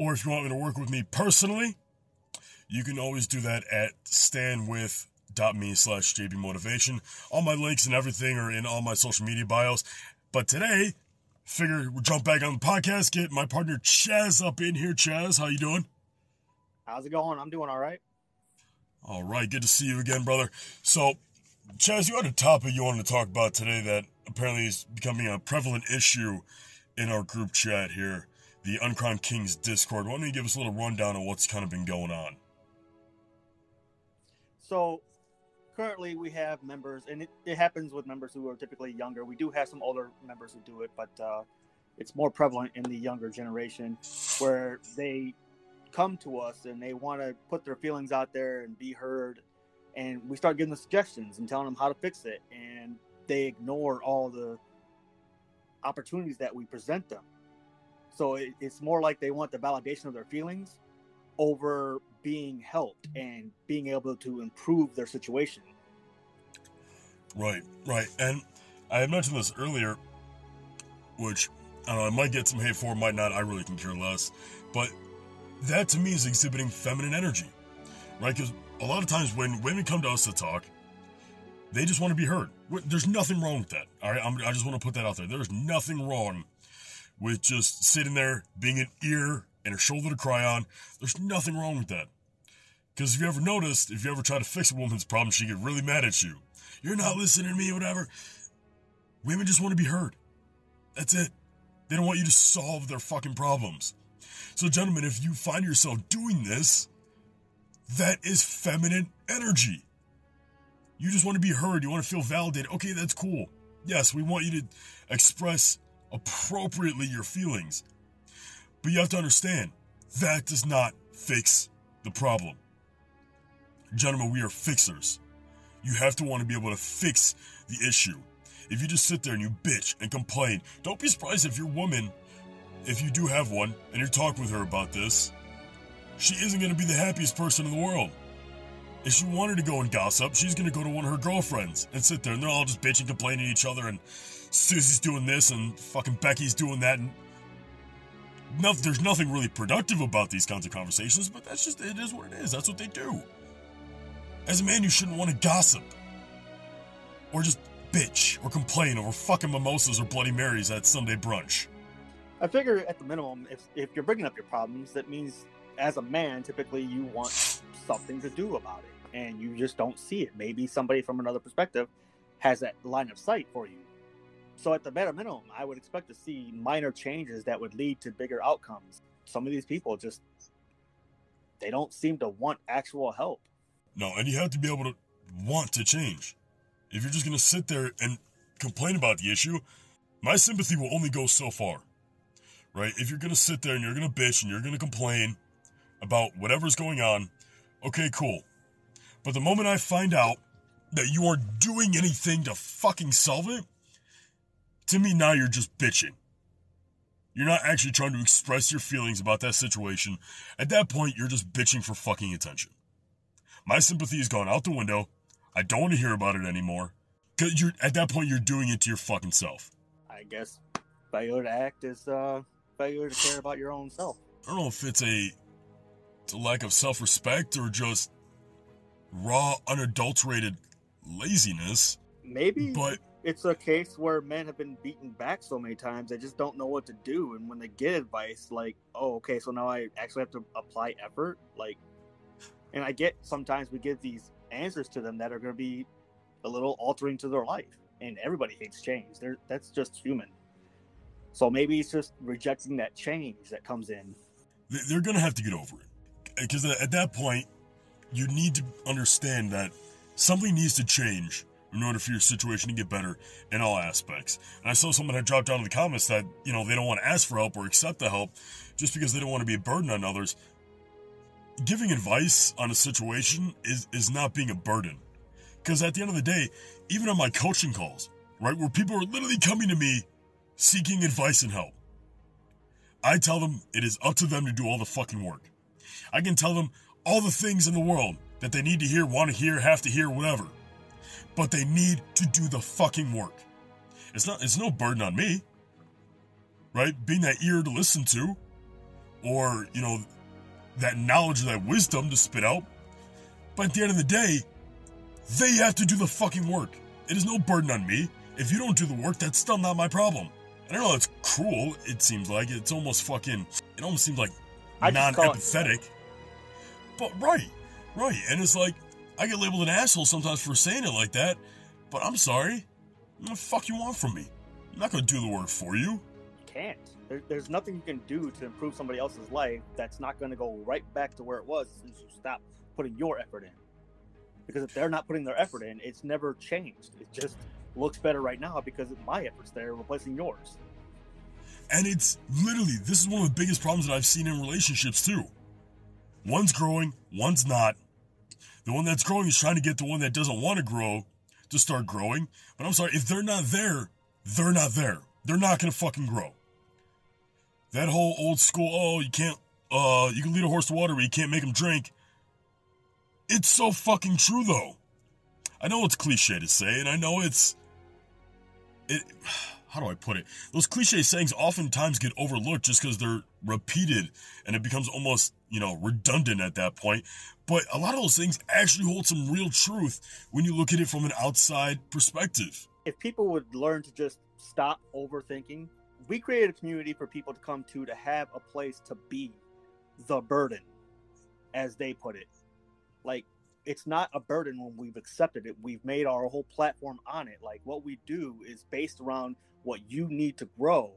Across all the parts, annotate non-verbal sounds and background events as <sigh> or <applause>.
or if you want me to work with me personally, you can always do that at stanwith.me slash jbmotivation. All my links and everything are in all my social media bios. But today, figure we'll jump back on the podcast, get my partner Chaz up in here. Chaz, how you doing? How's it going? I'm doing all right. All right, good to see you again, brother. So, Chaz, you had a topic you wanted to talk about today that apparently is becoming a prevalent issue in our group chat here, the Uncrowned Kings Discord. Why don't you give us a little rundown of what's kind of been going on? So, currently we have members, and it, it happens with members who are typically younger. We do have some older members who do it, but uh, it's more prevalent in the younger generation where they come to us and they want to put their feelings out there and be heard and we start giving them suggestions and telling them how to fix it and they ignore all the opportunities that we present them so it, it's more like they want the validation of their feelings over being helped and being able to improve their situation right right and i mentioned this earlier which i don't know i might get some hate for might not i really can care less but that to me is exhibiting feminine energy, right? Because a lot of times when women come to us to talk, they just want to be heard. There's nothing wrong with that. All right, I just want to put that out there. There's nothing wrong with just sitting there, being an ear and a shoulder to cry on. There's nothing wrong with that. Because if you ever noticed, if you ever try to fix a woman's problem, she get really mad at you. You're not listening to me, whatever. Women just want to be heard. That's it. They don't want you to solve their fucking problems. So, gentlemen, if you find yourself doing this, that is feminine energy. You just want to be heard. You want to feel validated. Okay, that's cool. Yes, we want you to express appropriately your feelings. But you have to understand that does not fix the problem. Gentlemen, we are fixers. You have to want to be able to fix the issue. If you just sit there and you bitch and complain, don't be surprised if your woman if you do have one and you're talking with her about this, she isn't going to be the happiest person in the world. If she wanted to go and gossip, she's going to go to one of her girlfriends and sit there and they're all just bitching, complaining to each other, and Susie's doing this and fucking Becky's doing that. And no, there's nothing really productive about these kinds of conversations, but that's just, it is what it is. That's what they do. As a man, you shouldn't want to gossip or just bitch or complain over fucking mimosas or Bloody Marys at Sunday brunch. I figure at the minimum, if if you're bringing up your problems, that means as a man, typically you want something to do about it, and you just don't see it. Maybe somebody from another perspective has that line of sight for you. So at the bare minimum, I would expect to see minor changes that would lead to bigger outcomes. Some of these people just they don't seem to want actual help. No, and you have to be able to want to change. If you're just going to sit there and complain about the issue, my sympathy will only go so far right? If you're going to sit there and you're going to bitch and you're going to complain about whatever's going on, okay, cool. But the moment I find out that you are doing anything to fucking solve it, to me now you're just bitching. You're not actually trying to express your feelings about that situation. At that point, you're just bitching for fucking attention. My sympathy has gone out the window. I don't want to hear about it anymore. Cause you're at that point you're doing it to your fucking self. I guess failure to act is uh failure to care about your own self. I don't know if it's a, it's a lack of self respect or just raw, unadulterated laziness. Maybe but it's a case where men have been beaten back so many times they just don't know what to do. And when they get advice, like, oh, okay, so now I actually have to apply effort. Like, and I get sometimes we give these answers to them that are going to be a little altering to their life. And everybody hates change. They're, that's just human. So maybe it's just rejecting that change that comes in. They're going to have to get over it. Because at that point, you need to understand that something needs to change in order for your situation to get better in all aspects. And I saw someone had dropped down in the comments that, you know, they don't want to ask for help or accept the help just because they don't want to be a burden on others. Giving advice on a situation is, is not being a burden. Because at the end of the day, even on my coaching calls, right, where people are literally coming to me seeking advice and help. I tell them it is up to them to do all the fucking work. I can tell them all the things in the world that they need to hear, want to hear, have to hear, whatever. But they need to do the fucking work. It's not it's no burden on me. Right? Being that ear to listen to. or, you know, that knowledge or that wisdom to spit out. But at the end of the day, they have to do the fucking work. It is no burden on me. If you don't do the work, that's still not my problem. I know it's cruel, it seems like. It's almost fucking, it almost seems like non empathetic. But right, right. And it's like, I get labeled an asshole sometimes for saying it like that, but I'm sorry. What the fuck you want from me? I'm not gonna do the work for you. You can't. There, there's nothing you can do to improve somebody else's life that's not gonna go right back to where it was since you stop putting your effort in. Because if they're not putting their effort in, it's never changed. It just looks better right now because my effort's there replacing yours. And it's literally, this is one of the biggest problems that I've seen in relationships too. One's growing, one's not. The one that's growing is trying to get the one that doesn't want to grow to start growing. But I'm sorry, if they're not there, they're not there. They're not going to fucking grow. That whole old school, oh, you can't, uh, you can lead a horse to water, but you can't make him drink. It's so fucking true, though. I know it's cliche to say, and I know it's, it, how do I put it? Those cliche sayings oftentimes get overlooked just because they're repeated and it becomes almost, you know, redundant at that point. But a lot of those things actually hold some real truth when you look at it from an outside perspective. If people would learn to just stop overthinking, we created a community for people to come to to have a place to be the burden, as they put it. Like, it's not a burden when we've accepted it. We've made our whole platform on it. Like, what we do is based around what you need to grow,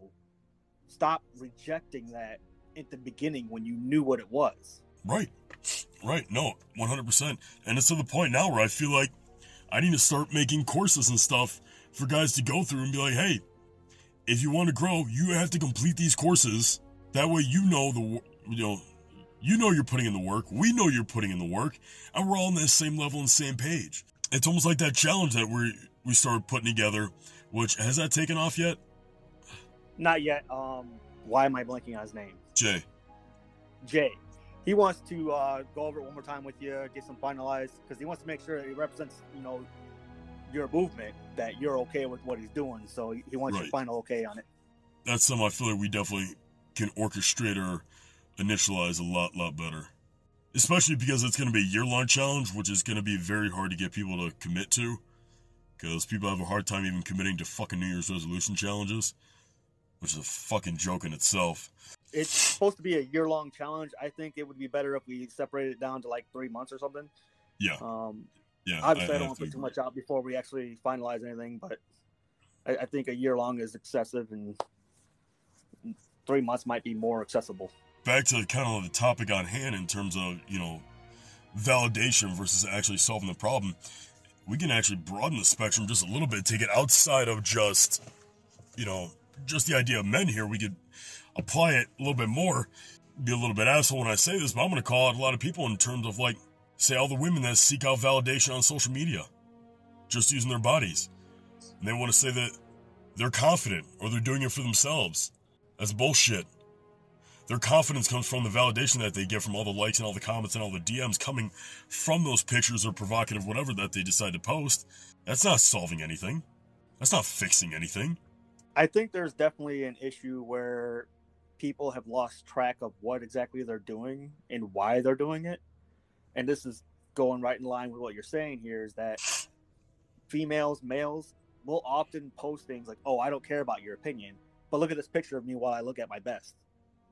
stop rejecting that at the beginning when you knew what it was. Right. Right. No, 100%. And it's to the point now where I feel like I need to start making courses and stuff for guys to go through and be like, hey, if you want to grow, you have to complete these courses. That way you know the, you know, you know you're putting in the work. We know you're putting in the work. And we're all on the same level and same page. It's almost like that challenge that we we started putting together which has that taken off yet? Not yet. Um, why am I blanking on his name? Jay. Jay. He wants to uh, go over it one more time with you, get some finalized, because he wants to make sure it represents, you know, your movement that you're okay with what he's doing. So he wants right. your final okay on it. That's something I feel like we definitely can orchestrate or initialize a lot, lot better. Especially because it's going to be a year long challenge, which is going to be very hard to get people to commit to because people have a hard time even committing to fucking New Year's resolution challenges, which is a fucking joke in itself. It's supposed to be a year long challenge. I think it would be better if we separated it down to like three months or something. Yeah. Um, yeah. Obviously, I, I don't want to put too much out before we actually finalize anything, but I, I think a year long is excessive, and three months might be more accessible. Back to kind of the topic on hand in terms of you know validation versus actually solving the problem we can actually broaden the spectrum just a little bit, take it outside of just, you know, just the idea of men here. We could apply it a little bit more. Be a little bit asshole when I say this, but I'm going to call out a lot of people in terms of like, say, all the women that seek out validation on social media, just using their bodies. And they want to say that they're confident or they're doing it for themselves. That's bullshit. Their confidence comes from the validation that they get from all the likes and all the comments and all the DMs coming from those pictures or provocative whatever that they decide to post. That's not solving anything. That's not fixing anything. I think there's definitely an issue where people have lost track of what exactly they're doing and why they're doing it. And this is going right in line with what you're saying here is that females, males will often post things like, "Oh, I don't care about your opinion, but look at this picture of me while I look at my best."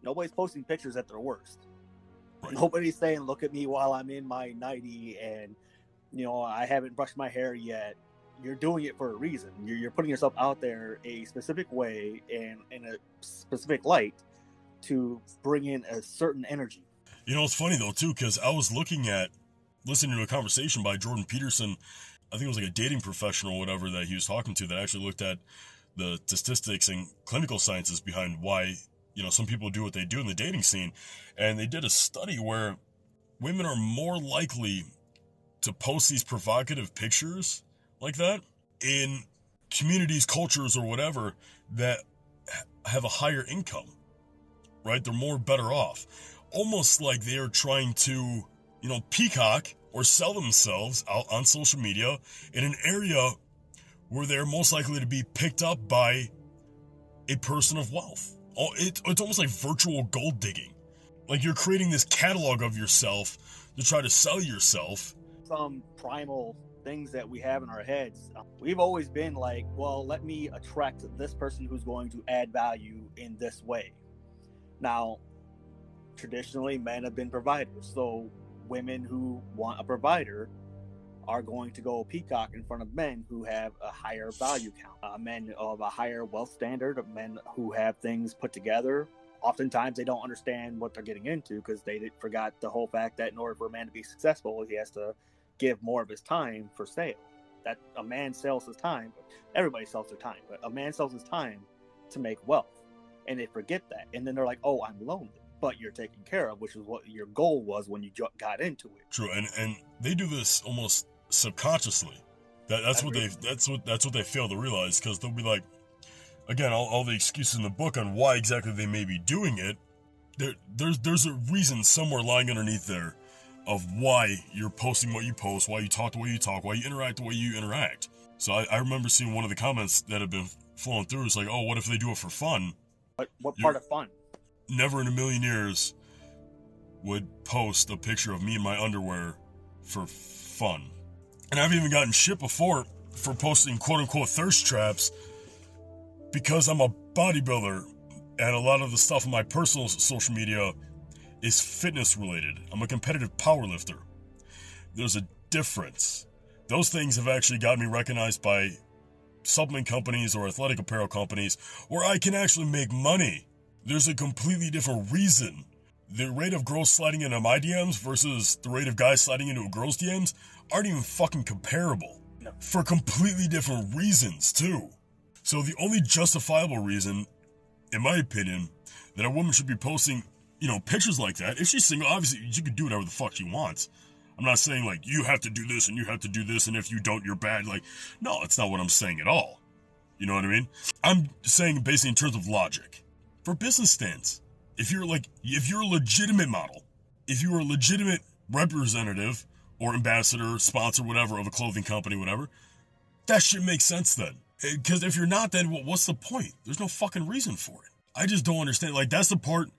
Nobody's posting pictures at their worst. Nobody's saying, "Look at me while I'm in my nighty and you know I haven't brushed my hair yet." You're doing it for a reason. You're, you're putting yourself out there a specific way and in a specific light to bring in a certain energy. You know, it's funny though too because I was looking at listening to a conversation by Jordan Peterson. I think it was like a dating professional, or whatever, that he was talking to that actually looked at the statistics and clinical sciences behind why you know, some people do what they do in the dating scene. And they did a study where women are more likely to post these provocative pictures like that in communities, cultures, or whatever that have a higher income, right? They're more better off. Almost like they are trying to, you know, peacock or sell themselves out on social media in an area where they're most likely to be picked up by a person of wealth. It, it's almost like virtual gold digging. Like you're creating this catalog of yourself to try to sell yourself. Some primal things that we have in our heads. Um, we've always been like, well, let me attract this person who's going to add value in this way. Now, traditionally, men have been providers. So women who want a provider are going to go peacock in front of men who have a higher value count, uh, men of a higher wealth standard, men who have things put together. Oftentimes, they don't understand what they're getting into because they forgot the whole fact that in order for a man to be successful, he has to give more of his time for sale. That a man sells his time. Everybody sells their time, but a man sells his time to make wealth, and they forget that. And then they're like, "Oh, I'm lonely." But you're taken care of, which is what your goal was when you got into it. True, and and they do this almost subconsciously. That, that's what they that's what that's what they fail to realize because they'll be like, again, all, all the excuses in the book on why exactly they may be doing it. There, there's there's a reason somewhere lying underneath there of why you're posting what you post, why you talk the way you talk, why you interact the way you interact. So I, I remember seeing one of the comments that have been flowing through. It's like, oh, what if they do it for fun? What, what part of fun? Never in a million years would post a picture of me in my underwear for fun. And I've even gotten shit before for posting quote unquote thirst traps because I'm a bodybuilder and a lot of the stuff on my personal social media is fitness related. I'm a competitive powerlifter. There's a difference. Those things have actually gotten me recognized by supplement companies or athletic apparel companies where I can actually make money. There's a completely different reason. The rate of girls sliding into my DMs versus the rate of guys sliding into a girl's DMs aren't even fucking comparable. No. For completely different reasons, too. So the only justifiable reason, in my opinion, that a woman should be posting you know, pictures like that. If she's single, obviously she could do whatever the fuck she wants. I'm not saying like you have to do this and you have to do this and if you don't, you're bad. Like, no, that's not what I'm saying at all. You know what I mean? I'm saying basically in terms of logic. For business stance, if you're like if you're a legitimate model, if you're a legitimate representative or ambassador, sponsor, whatever of a clothing company, whatever, that shit makes sense then. Eh, because if you're not, then what's the point? There's no fucking reason for it. I just don't understand. Like that's the part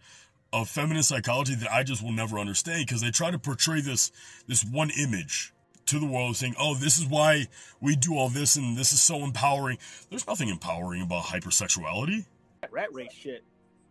of feminist psychology that I just will never understand because they try to portray this this one image to the world saying, "Oh, this is why we do all this and this is so empowering." There's nothing empowering about hypersexuality. Rat race shit.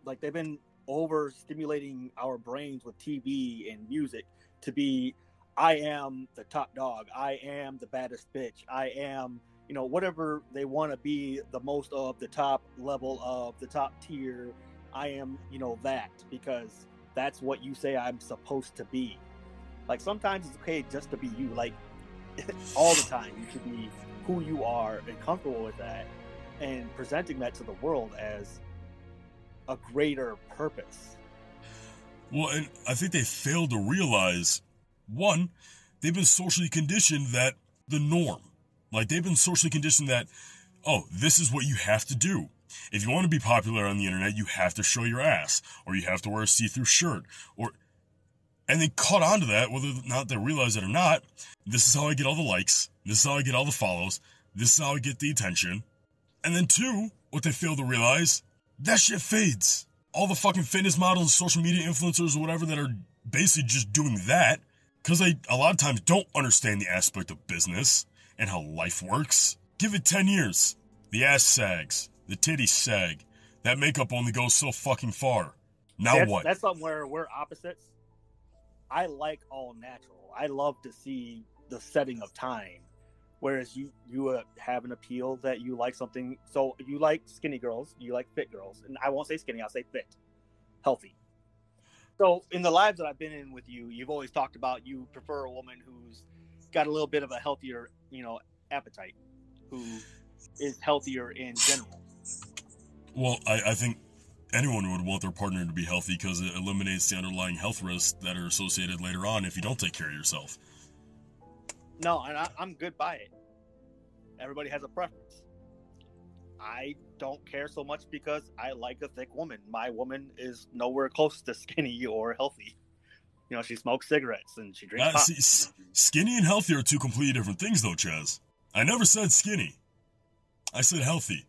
Like they've been overstimulating our brains with TV and music to be I am the top dog. I am the baddest bitch. I am, you know, whatever they want to be the most of the top level of the top tier I am, you know, that because that's what you say I'm supposed to be. Like sometimes it's okay just to be you. Like <laughs> all the time, you should be who you are and comfortable with that, and presenting that to the world as a greater purpose. Well, and I think they fail to realize one, they've been socially conditioned that the norm, like they've been socially conditioned that, oh, this is what you have to do. If you want to be popular on the internet, you have to show your ass, or you have to wear a see-through shirt, or and they caught on to that, whether or not they realize it or not. This is how I get all the likes. This is how I get all the follows. This is how I get the attention. And then two, what they fail to realize, that shit fades. All the fucking fitness models, social media influencers, or whatever that are basically just doing that, because they a lot of times don't understand the aspect of business and how life works. Give it 10 years. The ass sags. The titties sag. That makeup only goes so fucking far. Now that's, what? That's something where we're opposites. I like all natural. I love to see the setting of time. Whereas you you uh, have an appeal that you like something. So you like skinny girls, you like fit girls, and I won't say skinny. I'll say fit, healthy. So in the lives that I've been in with you, you've always talked about you prefer a woman who's got a little bit of a healthier, you know, appetite, who is healthier in general. Well, I, I think anyone would want their partner to be healthy because it eliminates the underlying health risks that are associated later on if you don't take care of yourself. No, and I, I'm good by it. Everybody has a preference. I don't care so much because I like a thick woman. My woman is nowhere close to <laughs> skinny or healthy. You know, she smokes cigarettes and she drinks. Uh, see, skinny and healthy are two completely different things, though, Chaz. I never said skinny. I said healthy.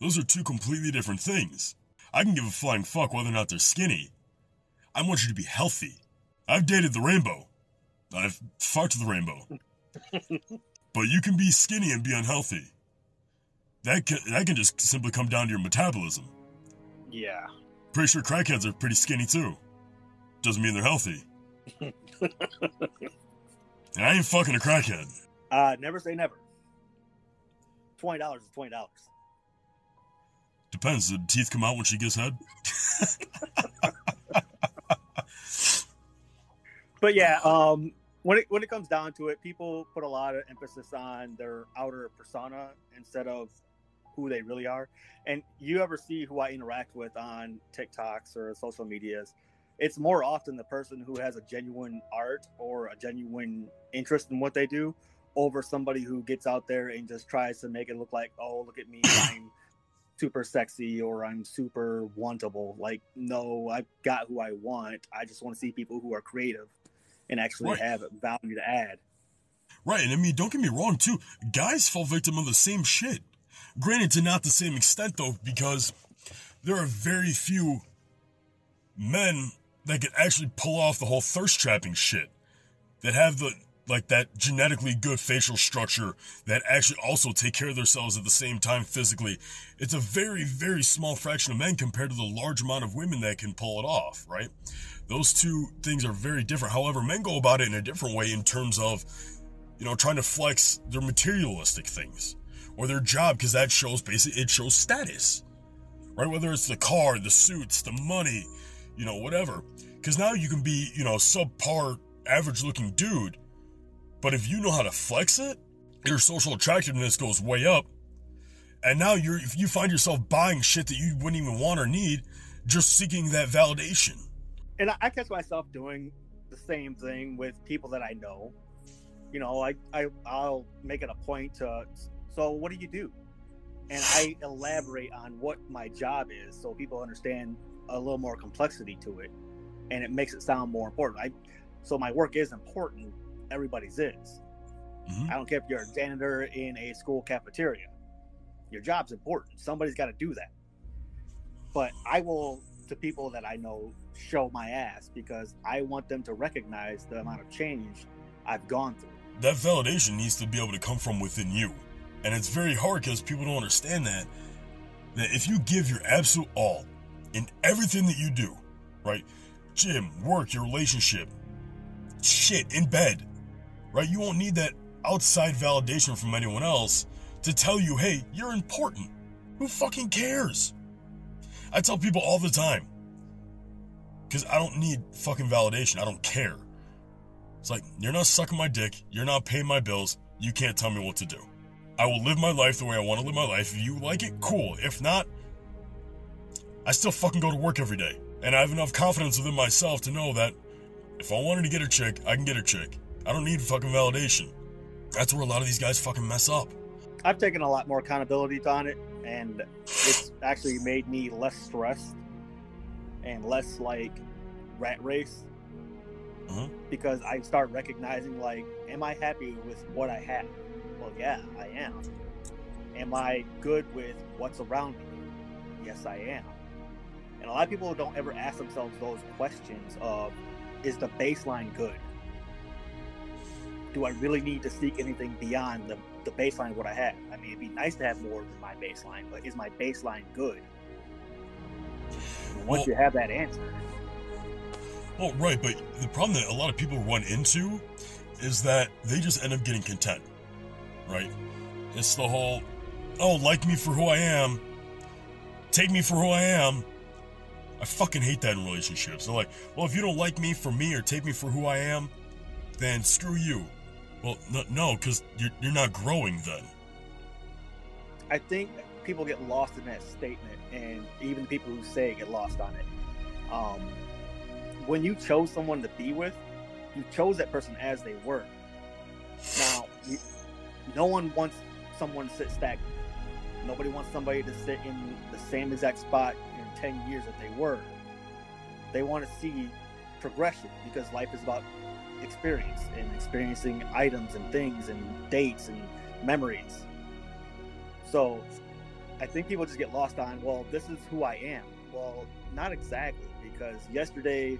Those are two completely different things. I can give a flying fuck whether or not they're skinny. I want you to be healthy. I've dated the rainbow. I've fucked the rainbow. <laughs> but you can be skinny and be unhealthy. That can, that can just simply come down to your metabolism. Yeah. Pretty sure crackheads are pretty skinny too. Doesn't mean they're healthy. <laughs> and I ain't fucking a crackhead. Uh, never say never. Twenty dollars is twenty dollars. Depends. Did teeth come out when she gets head? <laughs> but yeah, um, when it when it comes down to it, people put a lot of emphasis on their outer persona instead of who they really are. And you ever see who I interact with on TikToks or social medias? It's more often the person who has a genuine art or a genuine interest in what they do over somebody who gets out there and just tries to make it look like, oh, look at me, <coughs> I'm super sexy or I'm super wantable. Like, no, I've got who I want. I just want to see people who are creative and actually right. have value to add. Right, and I mean, don't get me wrong, too. Guys fall victim of the same shit. Granted, to not the same extent, though, because there are very few men that can actually pull off the whole thirst trapping shit. That have the like that genetically good facial structure that actually also take care of themselves at the same time physically. It's a very, very small fraction of men compared to the large amount of women that can pull it off, right? Those two things are very different. However, men go about it in a different way in terms of, you know, trying to flex their materialistic things or their job because that shows basically, it shows status, right? Whether it's the car, the suits, the money, you know, whatever. Because now you can be, you know, subpar, average looking dude but if you know how to flex it, your social attractiveness goes way up. And now you're if you find yourself buying shit that you wouldn't even want or need, just seeking that validation. And I catch myself doing the same thing with people that I know. You know, I, I I'll make it a point to so what do you do? And I elaborate on what my job is so people understand a little more complexity to it and it makes it sound more important. I so my work is important everybody's is. Mm-hmm. I don't care if you're a janitor in a school cafeteria. Your job's important. Somebody's got to do that. But I will, to people that I know, show my ass because I want them to recognize the amount of change I've gone through. That validation needs to be able to come from within you. And it's very hard because people don't understand that. That if you give your absolute all in everything that you do, right? Gym, work, your relationship, shit, in bed, right? You won't need that outside validation from anyone else to tell you, hey, you're important. Who fucking cares? I tell people all the time, because I don't need fucking validation. I don't care. It's like, you're not sucking my dick. You're not paying my bills. You can't tell me what to do. I will live my life the way I want to live my life. If you like it, cool. If not, I still fucking go to work every day. And I have enough confidence within myself to know that if I wanted to get a chick, I can get a chick. I don't need fucking validation. That's where a lot of these guys fucking mess up. I've taken a lot more accountability on it, and it's actually made me less stressed and less like rat race uh-huh. because I start recognizing like, am I happy with what I have? Well, yeah, I am. Am I good with what's around me? Yes, I am. And a lot of people don't ever ask themselves those questions of, is the baseline good? do I really need to seek anything beyond the, the baseline of what I have? I mean, it'd be nice to have more than my baseline, but is my baseline good? once well, you have that answer. Well, right, but the problem that a lot of people run into is that they just end up getting content, right? It's the whole, oh, like me for who I am, take me for who I am. I fucking hate that in relationships. They're like, well, if you don't like me for me or take me for who I am, then screw you. Well, no, because you're, you're not growing then. I think people get lost in that statement, and even the people who say it get lost on it. Um, when you chose someone to be with, you chose that person as they were. Now, no one wants someone to sit stagnant. Nobody wants somebody to sit in the same exact spot in 10 years that they were. They want to see progression because life is about experience and experiencing items and things and dates and memories. So I think people just get lost on, well, this is who I am. Well, not exactly, because yesterday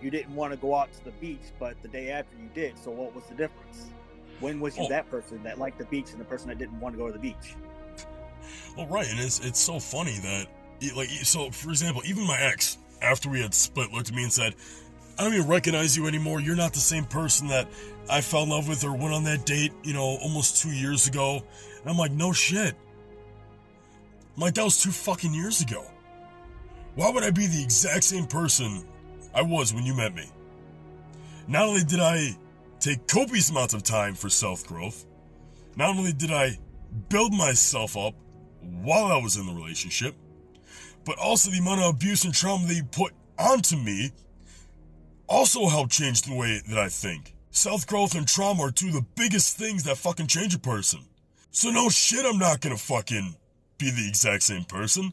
you didn't want to go out to the beach, but the day after you did. So what was the difference? When was you Oh. that person that liked the beach and the person that didn't want to go to the beach? Well, right, and it's it's so funny that like so for example, even my ex after we had split looked at me and said, "I don't even recognize you anymore. You're not the same person that I fell in love with or went on that date, you know, almost 2 years ago." And I'm like, "No shit." I'm like that was 2 fucking years ago. Why would I be the exact same person I was when you met me? Not only did I take copious amounts of time for self-growth, not only did I build myself up while I was in the relationship, but also the amount of abuse and trauma you put onto me also helped change the way that I think. Self growth and trauma are two of the biggest things that fucking change a person. So no shit, I'm not gonna fucking be the exact same person.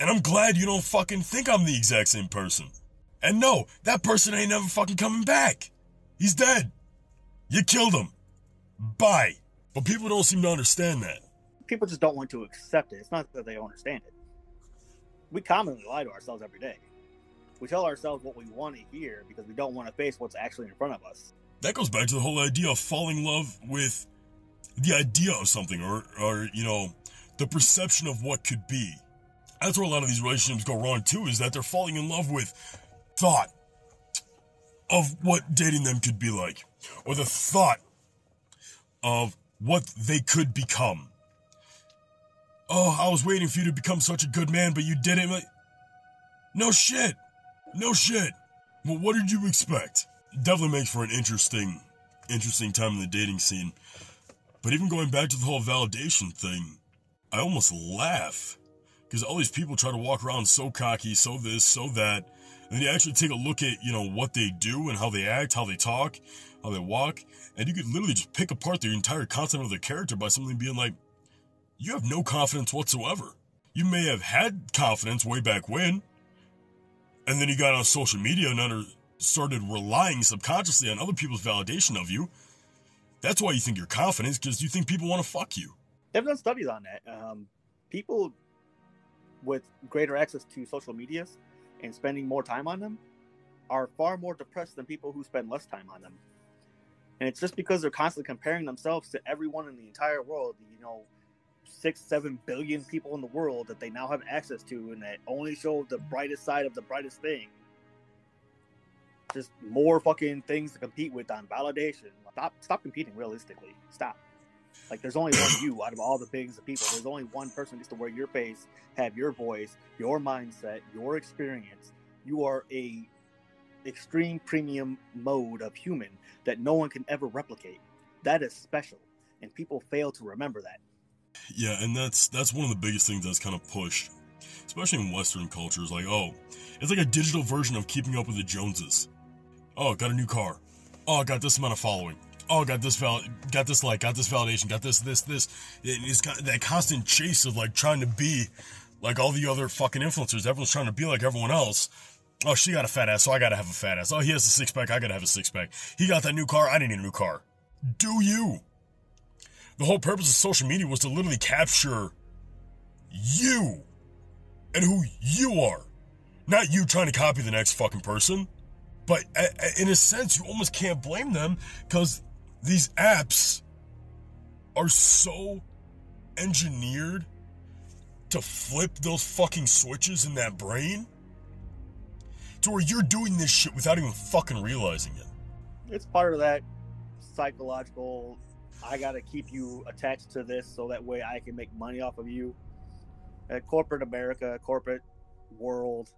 And I'm glad you don't fucking think I'm the exact same person. And no, that person ain't never fucking coming back. He's dead. You killed him. Bye. But people don't seem to understand that. People just don't want to accept it. It's not that they don't understand it. We commonly lie to ourselves every day. We tell ourselves what we want to hear because we don't want to face what's actually in front of us. that goes back to the whole idea of falling in love with the idea of something or or you know the perception of what could be that's where a lot of these relationships go wrong too is that they're falling in love with thought of what dating them could be like or the thought of what they could become. Oh i was waiting for you to become such a good man but you didn't. No shit. No shit. Well what did you expect? Definitely makes for an interesting interesting time in the dating scene. But even going back to the whole validation thing i almost laugh. Because all these people try to walk around so cocky so this so that. And you actually take a look at you know what they do and how they act how they talk how they walk and you could literally just pick apart the entire content of their character by something being like you have no confidence whatsoever you may have had confidence way back when and then you got on social media and under started relying subconsciously on other people's validation of you. That's why you think you're confident, because you think people want to fuck you. They've done studies on that. Um, people with greater access to social medias and spending more time on them are far more depressed than people who spend less time on them. And it's just because they're constantly comparing themselves to everyone in the entire world, you know, six, seven billion people in the world that they now have access to and that only show the brightest side of the brightest thing. Just more fucking things to compete with on validation. Stop stop competing realistically. Stop. Like there's only one you out of all the billions of people. There's only one person gets to wear your face, have your voice, your mindset, your experience. You are a extreme premium mode of human that no one can ever replicate. That is special, and people fail to remember that. Yeah, and that's that's one of the biggest things that's kind of pushed, especially in Western cultures. Like, oh, it's like a digital version of keeping up with the Joneses. Oh, got a new car. Oh, got this amount of following. Oh, got this val, got this like, got this validation, got this, this, this. It- It's got that constant chase of like trying to be like all the other fucking influencers. Everyone's trying to be like everyone else. Oh, she got a fat ass, so I gotta have a fat ass. Oh, he has a six pack, I gotta have a six pack. He got that new car, I didn't need a new car. Do you? The whole purpose of social media was to literally capture you and who you are. Not you trying to copy the next fucking person. But in a sense, you almost can't blame them because these apps are so engineered to flip those fucking switches in that brain to you're doing this shit without even fucking realizing it. It's part of that psychological. I gotta keep you attached to this so that way I can make money off of you. Uh, corporate America, corporate world.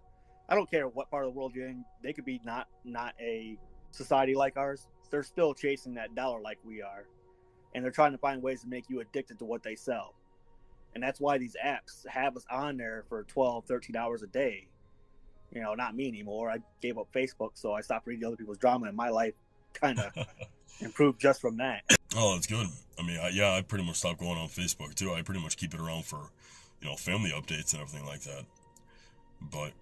I don't care what part of the world you're in. They could be not not a society like ours. They're still chasing that dollar like we are, and they're trying to find ways to make you addicted to what they sell. And that's why these apps have us on there for 12, 13 hours a day. You know, not me anymore. I gave up Facebook, so I stopped reading other people's drama, and my life kind of <laughs> improved just from that. Oh, that's good. I mean, I, yeah, I pretty much stopped going on Facebook too. I pretty much keep it around for, you know, family updates and everything like that. But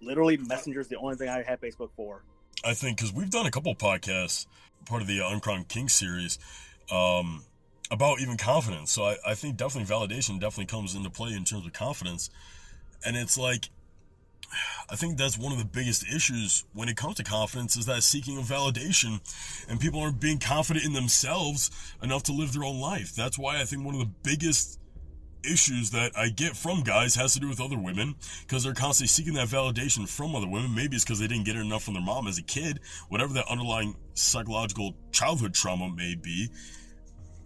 Literally, Messenger is the only thing I have Facebook for. I think because we've done a couple podcasts, part of the uh, Uncrowned King series, um, about even confidence. So I, I think definitely validation definitely comes into play in terms of confidence. And it's like, I think that's one of the biggest issues when it comes to confidence is that seeking of validation and people aren't being confident in themselves enough to live their own life. That's why I think one of the biggest issues that I get from guys has to do with other women because they're constantly seeking that validation from other women. Maybe it's because they didn't get it enough from their mom as a kid, whatever that underlying psychological childhood trauma may be.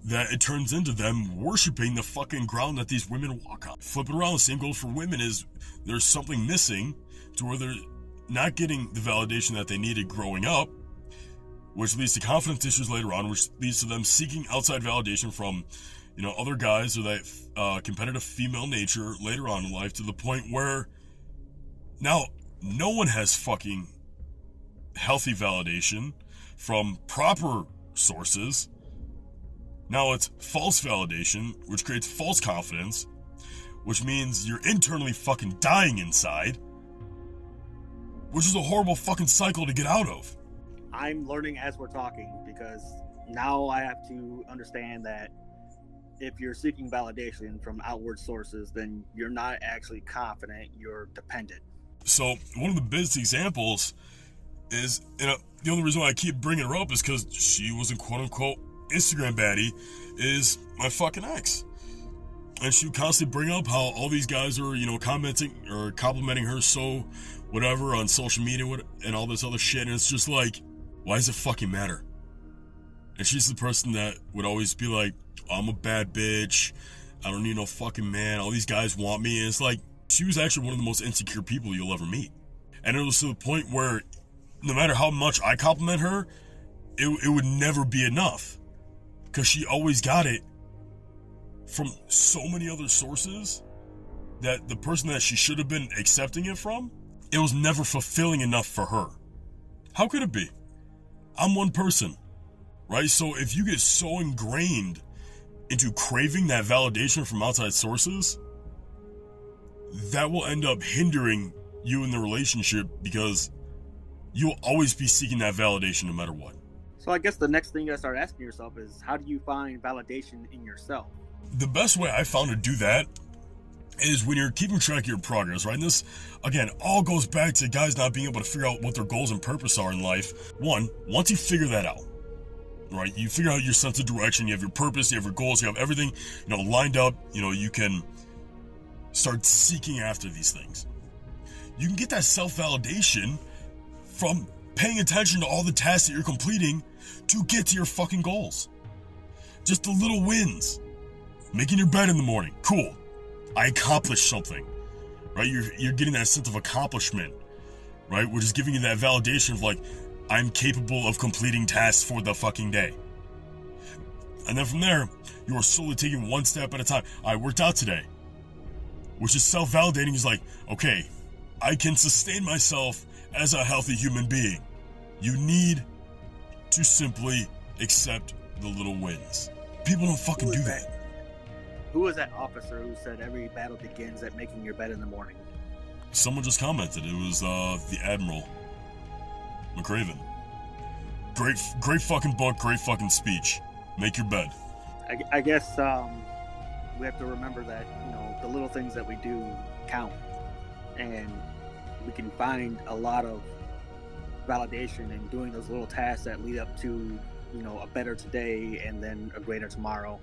That it turns into them worshiping the fucking ground that these women walk on. Flip it around, the same goes for women is there's something missing to where they're not getting the validation that they needed growing up, which leads to confidence issues later on, which leads to them seeking outside validation from you know, other guys or that uh, competitive female nature later on in life to the point where now no one has fucking healthy validation from proper sources. Now it's false validation, which creates false confidence, which means you're internally fucking dying inside, which is a horrible fucking cycle to get out of. I'm learning as we're talking because now I have to understand that if you're seeking validation from outward sources, then you're not actually confident, you're dependent. So, one of the biggest examples is, you know, the only reason why I keep bringing her up is because she was a quote unquote Instagram baddie, is my fucking ex. And she would constantly bring up how all these guys are, you know, commenting or complimenting her so whatever on social media and all this other shit. And it's just like, why does it fucking matter? And she's the person that would always be like, I'm a bad bitch. I don't need no fucking man. All these guys want me. And it's like, she was actually one of the most insecure people you'll ever meet. And it was to the point where no matter how much I compliment her, it, it would never be enough. Because she always got it from so many other sources that the person that she should have been accepting it from, it was never fulfilling enough for her. How could it be? I'm one person, right? So if you get so ingrained into craving that validation from outside sources, that will end up hindering you in the relationship because you'll always be seeking that validation no matter what. So I guess the next thing you start asking yourself is how do you find validation in yourself? The best way I found to do that is when you're keeping track of your progress, right? And this, again, all goes back to guys not being able to figure out what their goals and purpose are in life. One, once you figure that out, right? You figure out your sense of direction, you have your purpose, you have your goals, you have everything, you know, lined up, you know, you can start seeking after these things. You can get that self-validation from paying attention to all the tasks that you're completing to get to your fucking goals. Just the little wins. Making your bed in the morning. Cool. I accomplished something. Right? You're you're getting that sense of accomplishment. Right? Which is giving you that validation of like, I'm capable of completing tasks for the fucking day. And then from there, you are slowly taking one step at a time. I worked out today, which is self validating. Is like, okay, I can sustain myself as a healthy human being. You need to simply accept the little wins. People don't fucking do that? that. Who was that officer who said every battle begins at making your bed in the morning? Someone just commented. It was uh, the Admiral. McRaven. Great, great fucking book, great fucking speech. Make your bed. I, I guess um, we have to remember that you know the little things that we do count, and we can find a lot of validation and doing those little tasks that lead up to you know a better today and then a greater tomorrow.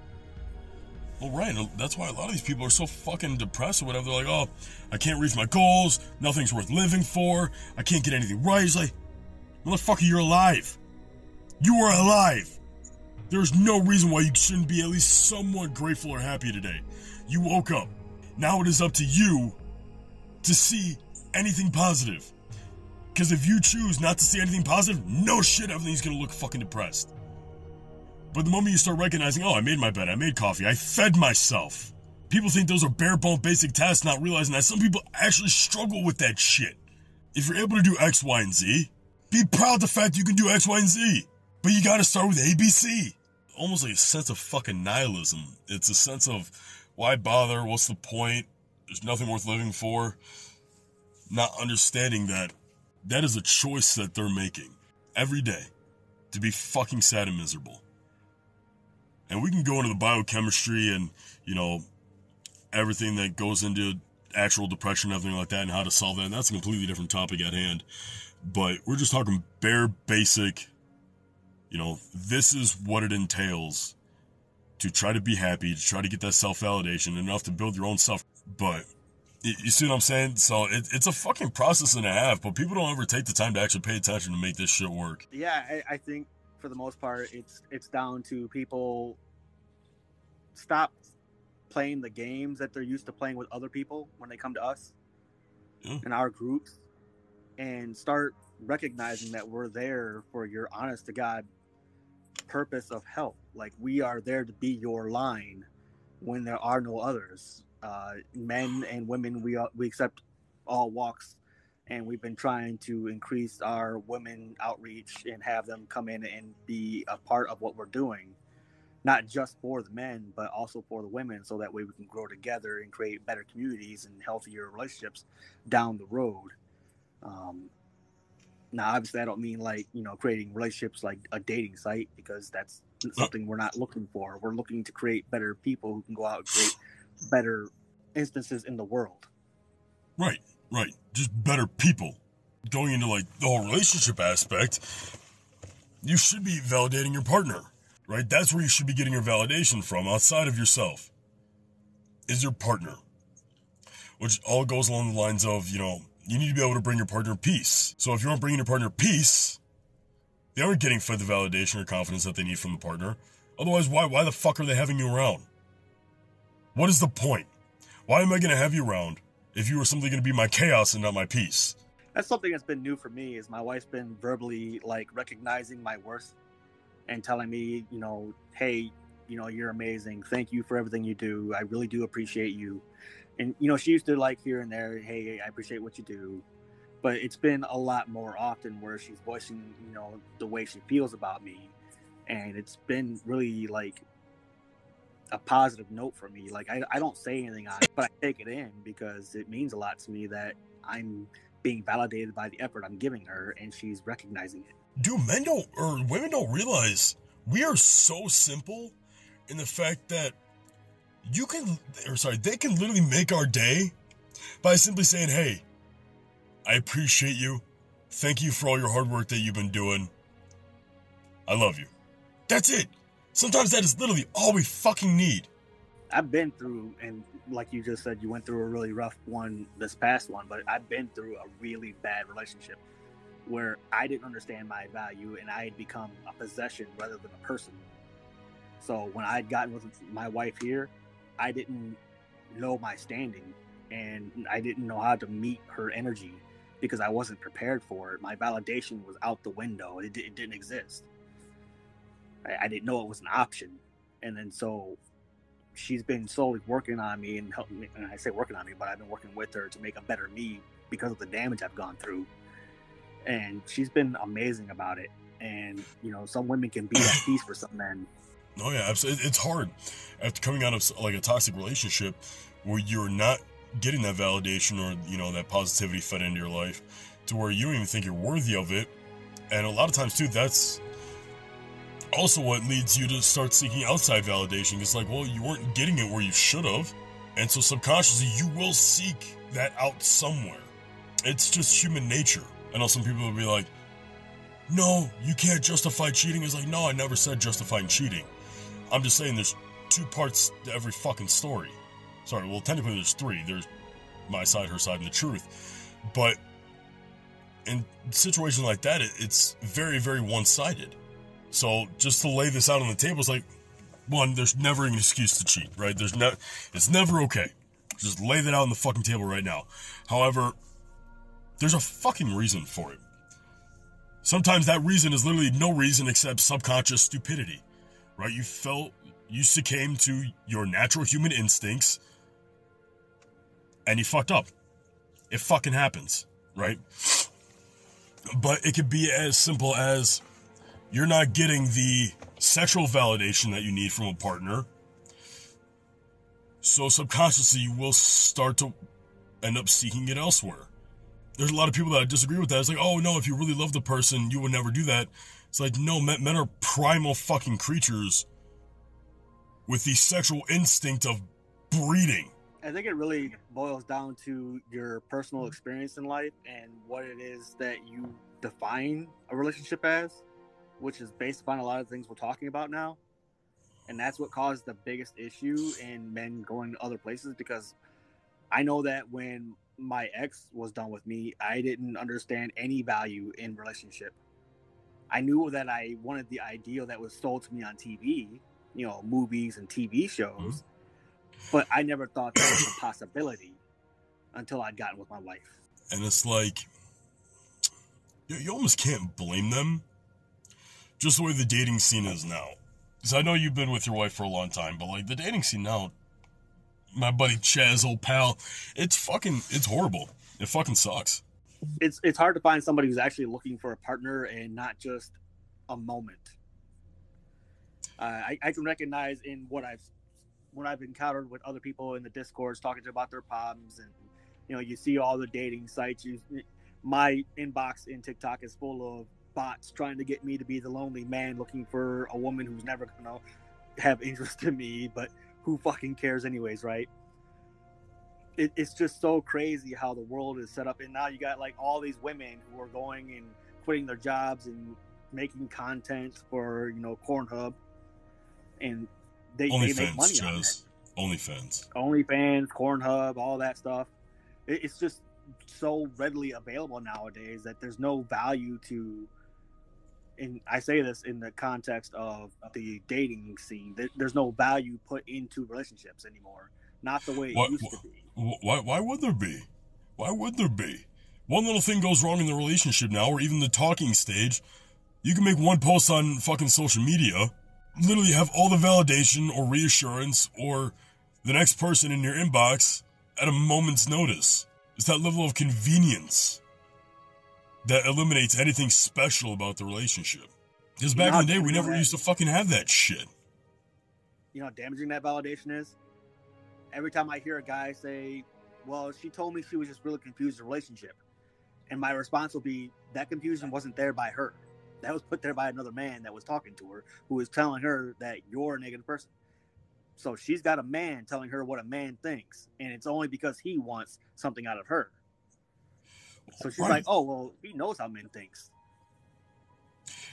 Well, right. Um, that's why a lot of these people are so fucking depressed or whatever. They're like, oh, I can't reach my goals. Nothing's worth living for. I can't get anything right. It's like, Motherfucker, you're alive. You are alive. There's no reason why you shouldn't be at least somewhat grateful or happy today. You woke up. Now it is up to you to see anything positive. Because if you choose not to see anything positive, no shit, everything's gonna look fucking depressed. But the moment you start recognizing, oh, I made my bed, I made coffee, I fed myself. People think those are bare bone basic tasks, not realizing that some people actually struggle with that shit. If you're able to do X, Y, and Z, be proud of the fact you can do X, Y, and Z. But you gotta start with ABC. Almost like a sense of fucking nihilism. It's a sense of why bother? What's the point? There's nothing worth living for. Not understanding that that is a choice that they're making every day to be fucking sad and miserable. And we can go into the biochemistry and, you know, everything that goes into actual depression, everything like that, and how to solve that. And that's a completely different topic at hand. But we're just talking bare basic, you know, this is what it entails to try to be happy, to try to get that self validation enough to build your own self. But you see what I'm saying? So it, it's a fucking process and a half, but people don't ever take the time to actually pay attention to make this shit work. Yeah, I, I think for the most part, it's it's down to people stop playing the games that they're used to playing with other people when they come to us Yeah. in our groups and start recognizing that we're there for your honest to God purpose of help. Like we are there to be your line when there are no others. Uh, men and women, we we accept all walks, and we've been trying to increase our women outreach and have them come in and be a part of what we're doing not just for the men, but also for the women, so that way we can grow together and create better communities and healthier relationships down the road. Um, now, obviously, I don't mean like you know creating relationships like a dating site because that's something we're not looking for. We're looking to create better people who can go out and create better instances in the world. Right, right. Just better people. Going into like the whole relationship aspect, you should be validating your partner, right? That's where you should be getting your validation from outside of yourself. Is your partner. Which all goes along the lines of, you know, you need to be able to bring your partner peace. So if you aren't bringing your partner peace, they aren't getting fed the validation or confidence that they need from the partner. Otherwise, why why the fuck are they having you around? What is the point? Why am I going to have you around if you were simply going to be my chaos and not my peace? That's something that's been new for me. Is my wife's been verbally like recognizing my worth and telling me, you know, hey, you know, you're amazing. Thank you for everything you do. I really do appreciate you. And you know, she used to like here and there, hey, I appreciate what you do. But it's been a lot more often where she's voicing, you know, the way she feels about me. And it's been really like a positive note for me. Like I, I don't say anything on it, but I take it in because it means a lot to me that I'm being validated by the effort I'm giving her and she's recognizing it. Do men don't or women don't realize we are so simple in the fact that you can or sorry, they can literally make our day by simply saying, "Hey, I appreciate you. Thank you for all your hard work that you've been doing. I love you." That's it. Sometimes that is literally all we fucking need. I've been through, and like you just said, you went through a really rough one this past one, but I've been through a really bad relationship where I didn't understand my value and I had become a possession rather than a person. So when I'd gotten with my wife here, I didn't know my standing and I didn't know how to meet her energy because I wasn't prepared for it. My validation was out the window, it, it didn't exist. I, I didn't know it was an option. And then so she's been slowly working on me and helping me. And I say working on me, but I've been working with her to make a better me because of the damage I've gone through. And she's been amazing about it. And you know, some women can be at <coughs> peace for some men. Oh yeah, absolutely. It's hard after coming out of like a toxic relationship where you're not getting that validation or you know that positivity fed into your life to where you don't even think you're worthy of it. And a lot of times too, that's also what leads you to start seeking outside validation. It's like, well, you weren't getting it where you should have, and so subconsciously you will seek that out somewhere. It's just human nature. I know some people will be like, no, you can't justify cheating. It's like, no, I never said justifying cheating. I'm just saying there's two parts to every fucking story. Sorry, well, technically there's three. There's my side, her side, and the truth. But in situations like that, it's very, very one sided. So just to lay this out on the table, it's like, one, there's never an excuse to cheat, right? There's no, it's never okay. Just lay that out on the fucking table right now. However, there's a fucking reason for it. Sometimes that reason is literally no reason except subconscious stupidity, right? You felt, you succumbed to your natural human instincts and you fucked up. It fucking happens, right? But it could be as simple as you're not getting the sexual validation that you need from a partner. So subconsciously, you will start to end up seeking it elsewhere. There's a lot of people that disagree with that. It's like, oh no, if you really love the person, you would never do that. It's like, no, men, men are primal fucking creatures with the sexual instinct of breeding. I think it really boils down to your personal experience in life and what it is that you define a relationship as, which is based upon a lot of things we're talking about now. And that's what caused the biggest issue in men going to other places because I know that when my ex was done with me, I didn't understand any value in relationship. I knew that I wanted the ideal that was sold to me on TV, you know, movies and TV shows, mm-hmm. but I never thought that was a possibility until I'd gotten with my wife. And it's like, you, you almost can't blame them just the way the dating scene is now. Because I know you've been with your wife for a long time, but like the dating scene now, my buddy Chaz, old pal, it's fucking, it's horrible. It fucking sucks. It's it's hard to find somebody who's actually looking for a partner and not just a moment. Uh, I, I can recognize in what I've when I've encountered with other people in the discords talking to about their problems and you know you see all the dating sites you my inbox in TikTok is full of bots trying to get me to be the lonely man looking for a woman who's never gonna have interest in me, but who fucking cares anyways, right? It, it's just so crazy how the world is set up, and now you got like all these women who are going and quitting their jobs and making content for you know Pornhub, and they, Only they make money on it. OnlyFans, OnlyFans, Pornhub, all that stuff. It, it's just so readily available nowadays that there's no value to and I say this in the context of the dating scene. There's no value put into relationships anymore. Not the way it why, used to be. Why, why would there be? Why would there be? One little thing goes wrong in the relationship now, or even the talking stage. You can make one post on fucking social media, literally have all the validation or reassurance or the next person in your inbox at a moment's notice. It's that level of convenience that eliminates anything special about the relationship. Because back in the day, we never used to fucking have that shit. You know how damaging that validation is? Every time I hear a guy say, Well, she told me she was just really confused in a relationship. And my response will be, That confusion wasn't there by her. That was put there by another man that was talking to her, who was telling her that you're a negative person. So she's got a man telling her what a man thinks. And it's only because he wants something out of her. So she's right. like, "Oh well, he knows how men thinks."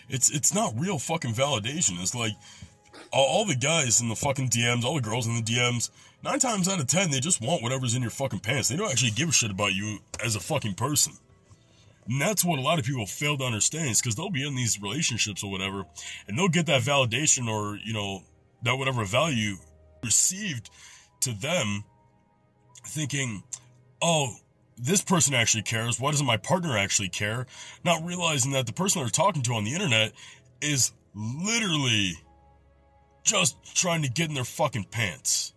It's it's not real fucking validation. It's like all, all, the guys in the fucking DMs, all the girls in the DMs, nine times out of ten, they just want whatever's in your fucking pants. They don't actually give a shit about you as a fucking person. And that's what a lot of people fail to understand is because they'll be in these relationships or whatever, and they'll get that validation or, you know, that whatever value received to them thinking, oh, this person actually cares? Why doesn't my partner actually care? Not realizing that the person they're talking to on the internet is literally just trying to get in their fucking pants.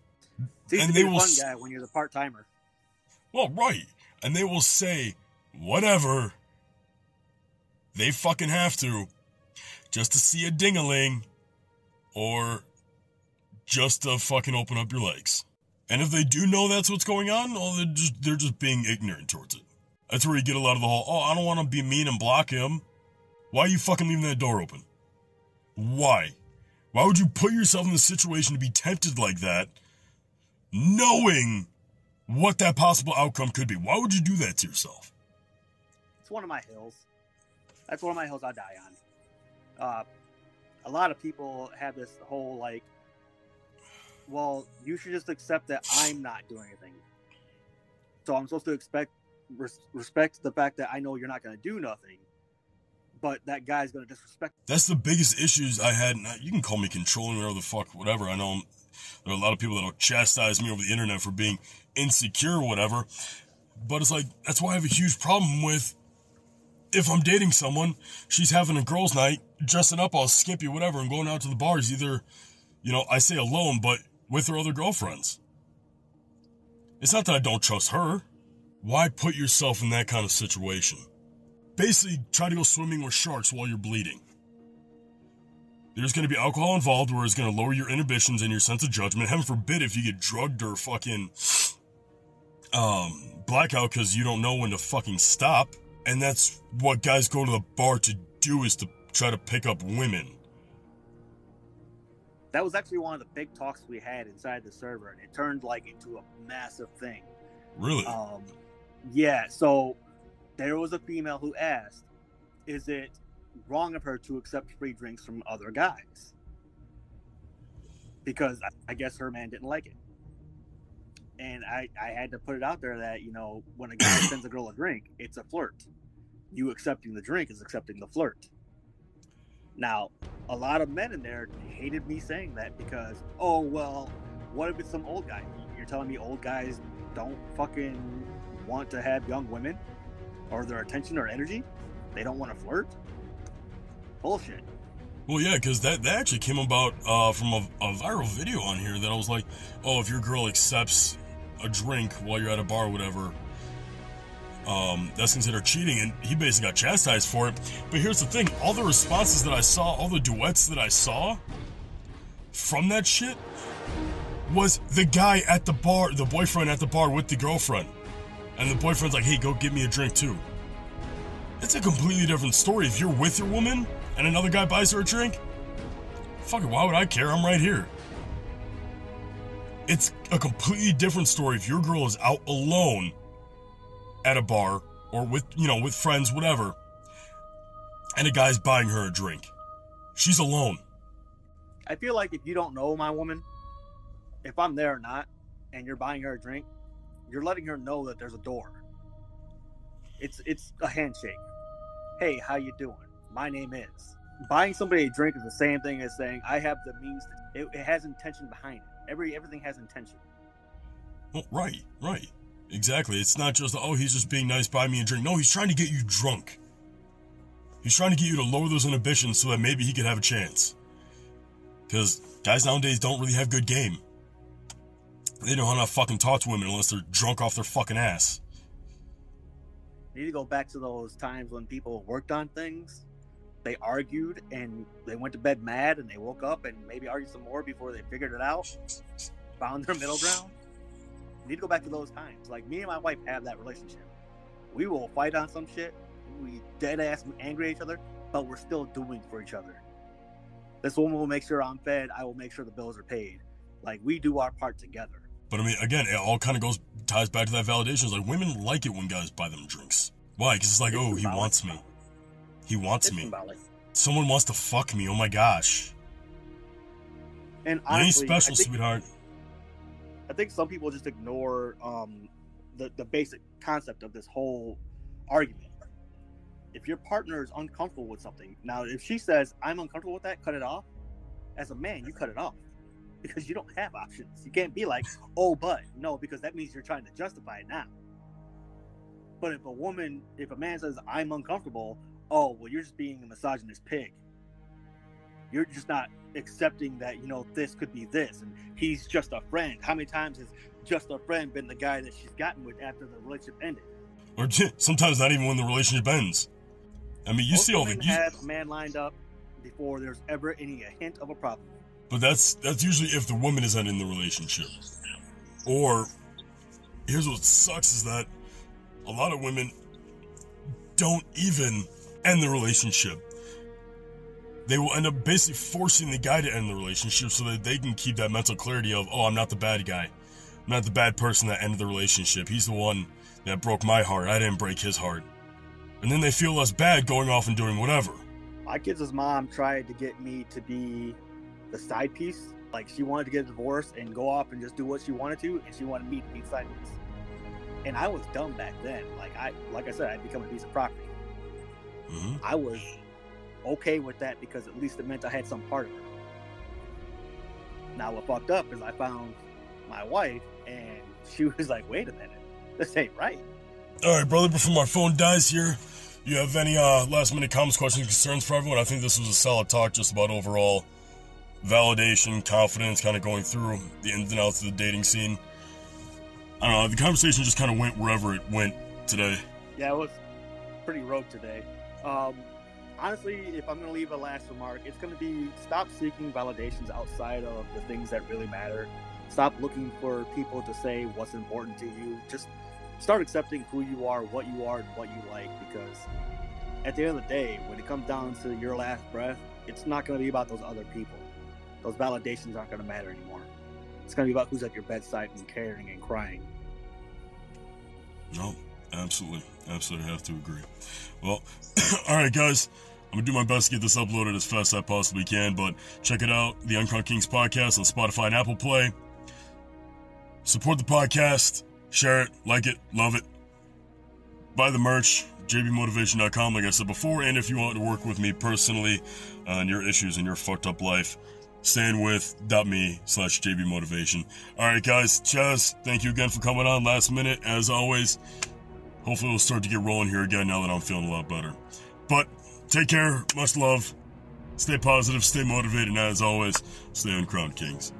and they will fun guy when you're the part timer. Well, right, and they will say whatever they fucking have to just to see a dingaling or just to fucking open up your legs. And if they do know that's what's going on, well, they're just, they're just being ignorant towards it. That's where you get a lot of the whole, oh, I don't want to be mean and block him. Why are you fucking leaving that door open? Why? Why would you put yourself in the situation to be tempted like that, knowing what that possible outcome could be? Why would you do that to yourself? It's one of my hills. That's one of my hills I die on. Uh, a lot of people have this whole like well, you should just accept that I'm not doing anything. So I'm supposed to expect res- respect the fact that I know you're not going to do nothing, but that guy's going to disrespect. That's the biggest issues I had. You can call me controlling or the fuck, whatever. I know there are a lot of people that'll chastise me over the internet for being insecure or whatever, but it's like that's why I have a huge problem with if I'm dating someone, she's having a girls' night, dressing up all skimpy, whatever, and going out to the bars. Either, you know, I say alone, but with her other girlfriends. It's not that I don't trust her. Why put yourself in that kind of situation? Basically, try to go swimming with sharks while you're bleeding. There's going to be alcohol involved where it's going to lower your inhibitions and your sense of judgment. Heaven forbid if you get drugged or fucking um, blackout because you don't know when to fucking stop. And that's what guys go to the bar to do is to try to pick up women. That was actually one of the big talks we had inside the server, and it turned like into a massive thing. Really? Um, yeah. So there was a female who asked, "Is it wrong of her to accept free drinks from other guys?" Because I, guess her man didn't like it, and I I had to put it out there that you know when a guy <coughs> sends a girl a drink, it's a flirt. You accepting the drink is accepting the flirt. Now, a lot of men in there hated me saying that because, oh well, what if it's some old guy? You're telling me old guys don't fucking want to have young women or their attention or energy? They don't want to flirt? Bullshit. Well, yeah, because that, that actually came about uh, from a, a viral video on here that I was like, oh, if your girl accepts a drink while you're at a bar or whatever, um, that's considered cheating. And he basically got chastised for it. But here's the thing all the responses that I saw, all the duets that I saw from that shit was the guy at the bar, the boyfriend at the bar with the girlfriend. And the boyfriend's like, hey, go get me a drink too. It's a completely different story. If you're with your woman and another guy buys her a drink, fuck it, why would I care? I'm right here. It's a completely different story if your girl is out alone at a bar or with, you know, with friends, whatever, and a guy's buying her a drink. She's alone. I feel like if you don't know my woman, if I'm there or not, and you're buying her a drink, you're letting her know that there's a door. It's it's a handshake. Hey, how you doing? My name is. Buying somebody a drink is the same thing as saying I have the means. To, it, it has intention behind it. Every everything has intention. Well, right, right, exactly. It's not just oh he's just being nice, buy me a drink. No, he's trying to get you drunk. He's trying to get you to lower those inhibitions so that maybe he could have a chance. Because guys nowadays don't really have good game. They don't know how to fucking talk to women unless they're drunk off their fucking ass. You need to go back to those times when people worked on things. They argued and they went to bed mad and they woke up and maybe argued some more before they figured it out, found their middle ground. Need to go back to those times. Like me and my wife have that relationship. We will fight on some shit. We dead ass angry at each other, but we're still doing for each other. This woman will make sure I'm fed. I will make sure the bills are paid. Like we do our part together. But I mean, again, it all kind of goes ties back to that validation. It's like women like it when guys buy them drinks. Why? Because it's like, It's oh, he wants me. He wants It's me. symbolic. Someone wants to fuck me. Oh my gosh. And You ain't special, think, sweetheart. I think some people just ignore um, the the basic concept of this whole argument. If your partner is uncomfortable with something, now if she says I'm uncomfortable with that, cut it off. As a man, you cut it off because you don't have options. You can't be like, oh, but no, because that means you're trying to justify it now. But if a woman, if a man says I'm uncomfortable, oh well, you're just being a misogynist pig. You're just not accepting that you know this could be this, and he's just a friend. How many times has just a friend been the guy that she's gotten with after the relationship ended? Or sometimes not even when the relationship ends. I mean, you Most see all the. You, have a man lined up before there's ever any a hint of a problem. but that's that's usually if the woman isn't in the relationship. Or here's what sucks is that a lot of women don't even end the relationship. They will end up basically forcing the guy to end the relationship so that they can keep that mental clarity of, oh, I'm not the bad guy. I'm not the bad person that ended the relationship. He's the one that broke my heart. I didn't break his heart. And then they feel less bad going off and doing whatever. My kids' mom tried to get me to be the side piece. Like she wanted to get a divorce and go off and just do what she wanted to, and she wanted me to be the side piece. And I was dumb back then. Like I, like I said, I'd become a piece of property. hmm I was okay with that because at least it meant I had some part of it. Now what fucked up is I found my wife and <laughs> she was like, "Wait a minute, this ain't right." All right, brother, before my phone dies here, you have any uh, last minute comments, questions, concerns for everyone? I think this was a solid talk just about overall validation, confidence, kind of going through the ins and outs of the dating scene. I don't know, the conversation just kind of went wherever it went today. Yeah, it was pretty rogue today. Um, honestly, if I'm gonna leave a last remark, it's gonna be stop seeking validations outside of the things that really matter. Stop looking for people to say what's important to you. Just start accepting who you are, what you are, and what you like. Because at the end of the day, when it comes down to your last breath, it's not gonna be about those other people. those validations aren't going to matter anymore. It's going to be about who's at your bedside and caring and crying. No, absolutely. Absolutely have to agree. Well, <clears throat> all right, guys. I'm gonna do my best to get this uploaded as fast as I possibly can, but check it out, the Uncrowned Kings podcast on Spotify and Apple Play. Support the podcast, share it, like it, love it. Buy the merch, jbmotivation.com, like I said before, and if you want to work with me personally on your issues and your fucked up life, stanwith.me slash jbmotivation. All right, guys, Chaz, thank you again for coming on last minute, as always. Hopefully, we'll start to get rolling here again now that I'm feeling a lot better. But take care, much love, stay positive, stay motivated, and as always, stay uncrowned kings.